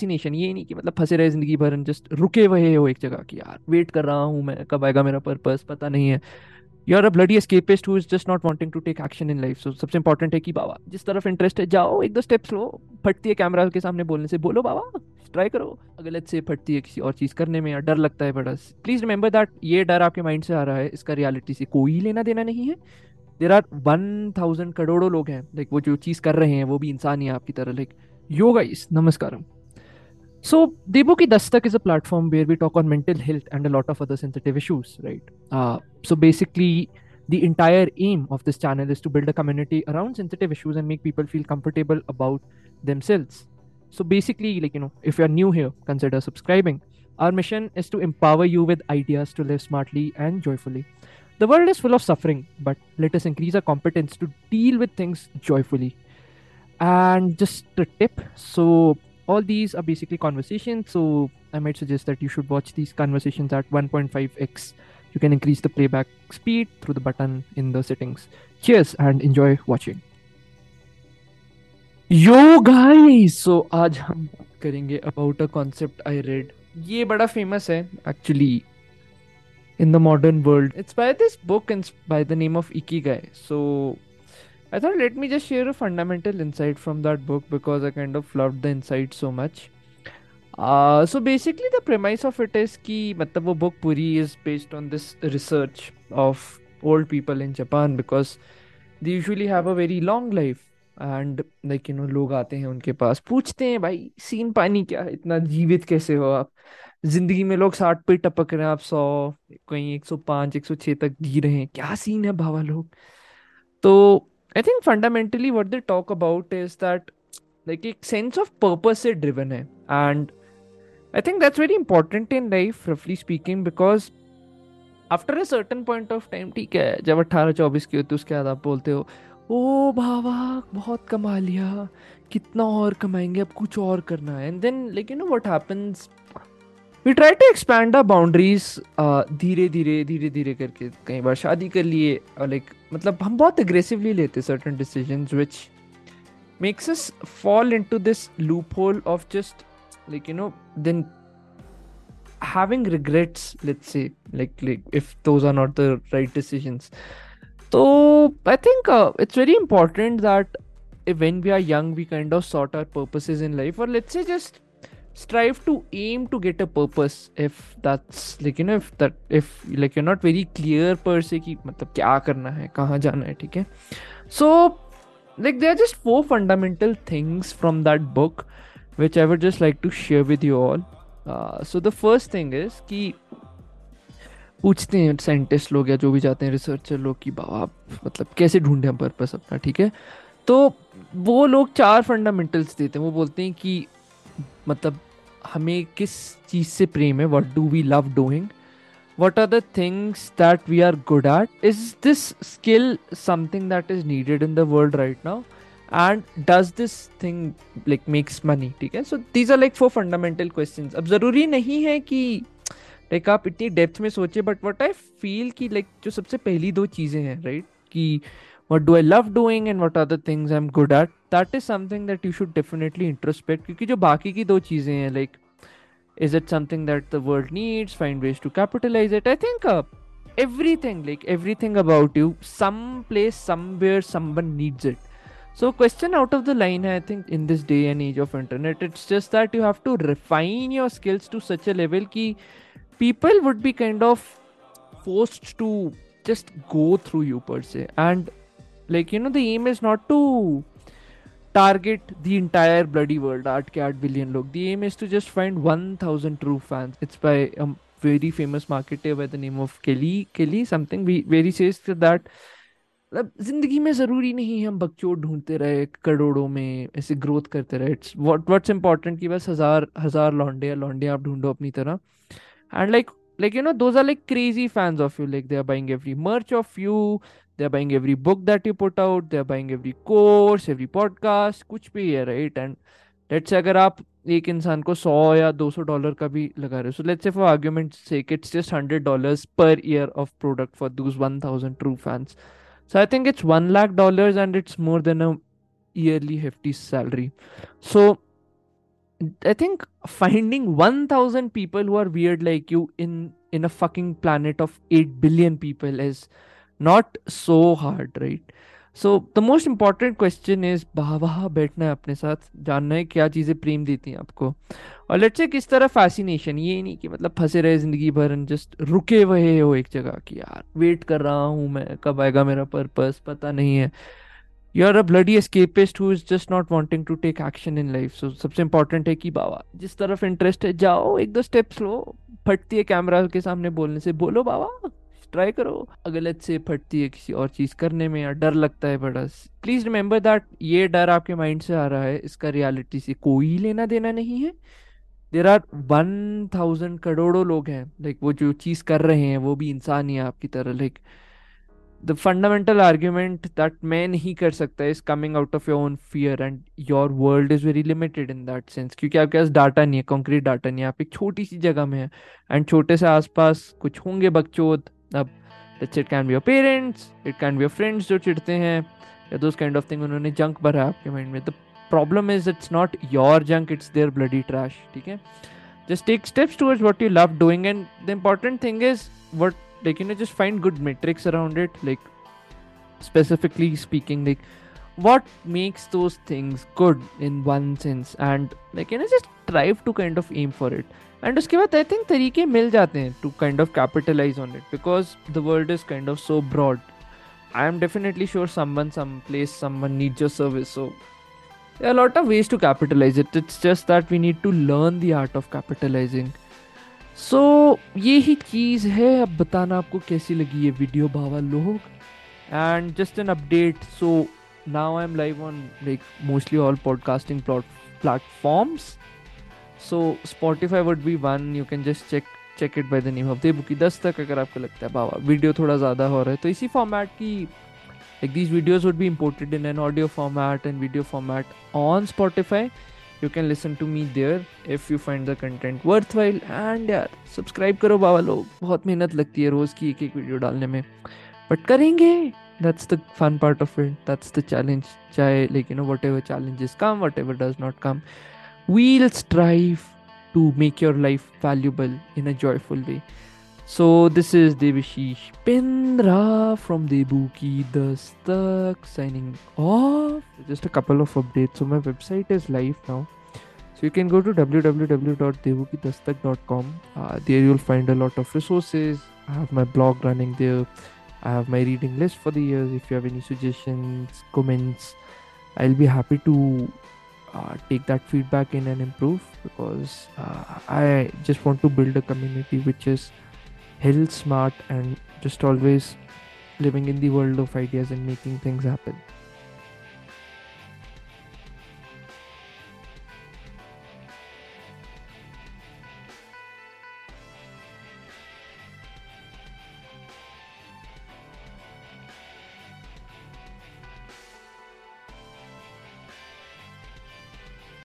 Destination ये नहीं कि मतलब फंसे रहे ज़िंदगी भर जस्ट रुके हुए हो एक जगह की यार वेट कर रहा हूँ मैं, कब आएगा मेरा पर्पस पता नहीं है। You are a bloody escapist who is just not wanting to take action in life so सबसे इंपॉर्टेंट है कि बाबा, जिस तरफ़ इंटरेस्ट है, जाओ, एक दो स्टेप्स लो। फटती है कैमरा के सामने बोलने से, बोलो बाबा ट्राई करो। लेट्स से फटती है किसी और चीज़ करने में या डर लगता है बड़ा प्लीज़ रिमेंबर दैट ये डर आपके माइंड से आ रहा है, इसका रियलिटी से कोई लेना देना नहीं है। देर आर वन थाउज़ेंड करोड़ों लोग हैं लाइक वो जो चीज़ कर रहे हैं, वो भी इंसान ही है आपकी तरह लाइक योगा इस नमस्कारम। So, Debo Ki Dastak is a platform where we talk on mental health and a lot of other sensitive issues, right? Uh, so, basically, the entire aim of this channel is to build a community around sensitive issues and make people feel comfortable about themselves. So, basically, like, you know, if you're new here, consider subscribing. Our mission is to empower you with ideas to live smartly and joyfully. The world is full of suffering, but let us increase our competence to deal with things joyfully. And just a tip so, all these are basically conversations. So, I might suggest that you should watch these conversations at 1.5x. You can increase the playback speed through the button in the settings. Cheers and enjoy watching. Yo guys, so आज हम बात करेंगे about a concept I read. ये बड़ा famous है actually in the modern world. It's by this book and by the name of Ikigai. So I thought let me just share a fundamental insight from that book because I kind of loved the insight so much. Uh, so basically the premise of it is कि मतलब वो book पूरी is based on this research of old people in Japan because they usually have a very long life and like you know लोग आते हैं उनके पास पूछते हैं भाई सीन पानी क्या है इतना जीवित कैसे हो आप ज़िंदगी में लोग साठ पे टपक रहे हैं आप सौ कहीं एक सौ पाँच एक सौ छः तक जी रहे हैं क्या सीन है भावा लोग तो I think fundamentally what they talk about is that like a sense of purpose से driven है and I think that's very important in life roughly speaking because after a certain point of time ठीक है जब अट्ठारह चौबीस की होती है उसके बाद आप बोलते हो ओ भावा बहुत कमा लिया कितना और कमाएंगे अब कुछ और करना है and then like you know what happens we try to expand the boundaries धीरे धीरे धीरे धीरे करके कई बार शादी कर लिए लाइक मतलब हम बहुत अग्रेसिवली लेते certain decision which makes us fall in to this loop hole of just like you know then having regrets let's say like like if those are not the right decisions तो I think it's very important that when we are young we kind of sort our purposes in life और let's say just strive to aim to get a purpose if that's like you know if that if like you're not very clear per se कि मतलब क्या करना है कहाँ जाना है ठीक है so like there are just four fundamental things from that book which I would just like to share with you all uh, so the first thing is कि पूछते हैं साइंटिस्ट लोग या जो भी जाते हैं रिसर्चर लोग कि बाबा मतलब कैसे ढूंढे हम पर्पस अपना ठीक है तो वो लोग चार फंडामेंटल्स देते हैं वो बोलते हैं कि मतलब हमें किस चीज़ से प्रेम है? What do we love doing what are the things that we are good at is this skill something that is needed in the world right now and does this thing like makes money ठीक है? So these are like four fundamental question अब ज़रूरी नहीं है कि like आप इतनी depth में सोचे बट वट आई फील कि लाइक जो सबसे पहली दो चीज़ें हैं राइट कि what do I love doing and what are the things I'm good at that is something that you should definitely introspect क्योंकि जो बाकी की दो चीज़ें हैं like is it something that the world needs find ways to capitalize it I think uh, everything like everything about you some place somewhere someone needs it so question out of the line I think in this day and age of internet it's just that you have to refine your skills to such a level कि people would be kind of forced to just go through you per se and like you know the aim is not to target the entire bloody world ke 8 billion log the aim is to just find 1000 true fans it's by a very famous marketer by the name of kelly kelly something we very says that मतलब ज़िंदगी में ज़रूरी नहीं हम बकचोद ढूंढते रहे करोड़ों में ऐसे ग्रोथ करते रहे इट्स व्हाट व्हाट्स इंपॉर्टेंट कि बस हज़ार हज़ार लौंडे या लौंडे आप ढूंढो अपनी तरह and like like you know those are like crazy fans of you like they are buying every merch of you they're buying every book that you put out they're buying every course every podcast कुछ भी है right and let's say अगर आप एक इंसान को सौ या दो सौ डॉलर का भी लगा रहे हो so let's say for argument's sake it's just hundred dollars per year of product for those one thousand true fans so I think it's one lakh dollars and it's more than a yearly hefty salary so I think finding 1000 people who are weird like you in in a fucking planet of 8 billion people is not so hard, right? So the most important question is बाबा बैठना है अपने साथ जानना है क्या चीज़ें प्रेम देती हैं आपको। और लेट्स से किस तरह फैसिनेशन ये नहीं कि मतलब फंसे रहे ज़िंदगी भर जस्ट रुके हुए हो एक जगह कि यार वेट कर रहा हूँ मैं कब आएगा मेरा पर्पस पता नहीं है। You are a bloody escapist who is just not wanting to take action in life so सबसे इंपॉर्टेंट है कि बाबा जिस तरफ़ इंटरेस्ट है जाओ एक दो स्टेप्स लो फटती है कैमरा के सामने बोलने से बोलो बाबा ट्राई करो। लेट से फटती है किसी और चीज़ करने में या डर लगता है बड़ा प्लीज़ रिमेंबर दैट ये डर आपके माइंड से आ रहा है, इसका रियलिटी से कोई लेना देना नहीं है। देर आर वन थाउज़ेंड करोड़ों लोग हैं लाइक वो जो चीज़ कर रहे हैं, वो भी इंसान ही है आपकी तरह like the fundamental argument that मैं नहीं कर सकता is coming out of your own fear and your world is very limited in that sense क्योंकि आपके पास डाटा नहीं है कॉन्क्रीट डाटा नहीं है, आप एक छोटी सी जगह में है एंड छोटे से आसपास कुछ होंगे बकचोद अब that's it can be your parents it can be your friends जो चिड़ते हैं, या दोज काइंड ऑफ़ थिंग उन्होंने जंक भरा आपके माइंड में the problem is it's not your junk it's their bloody trash ठीक है? Just take steps towards what you love doing and the important thing is what like you know just find good metrics around it like specifically speaking like what makes those things good in one sense and like you know just strive to kind of aim for it and उसके बाद I think तरीके मिल जाते हैं to kind of capitalize on it because the world is kind of so broad I am definitely sure someone some place someone needs your service so there are a lot of ways to capitalize it it's just that we need to learn the art of capitalizing so so, ये ही चीज़ है अब बताना आपको कैसी लगी ये वीडियो बाबा लोग and just an update so now I am live on like mostly all podcasting platforms so Spotify would be one you can just check check it by the name of Deboki दस तक अगर आपको लगता है, बाबा video थोड़ा ज़्यादा हो रहा है तो इसी फॉर्मेट की like these videos would be imported in an audio format and video format on Spotify you can listen to me there if you find the content worthwhile. And यार सब्सक्राइब करो बाबा लोग। बहुत मेहनत लगती है रोज की एक एक वीडियो डालने में। बट करेंगे। That's the fun part of it. That's the challenge. चाहे, like, you know, whatever challenges come, whatever does not come. We'll strive to make your life valuable in a joyful way so this is Devashish Pindra from Debuki Dastak signing off. Just a couple of updates. So my website is live now. So you can go to www.devukidastak.com. Uh, there you'll find a lot of resources. I have my blog running there. I have my reading list for the years. If you have any suggestions, comments, I'll be happy to uh, take that feedback in and improve because uh, I just want to build a community which is hell smart and just always living in the world of ideas and making things happen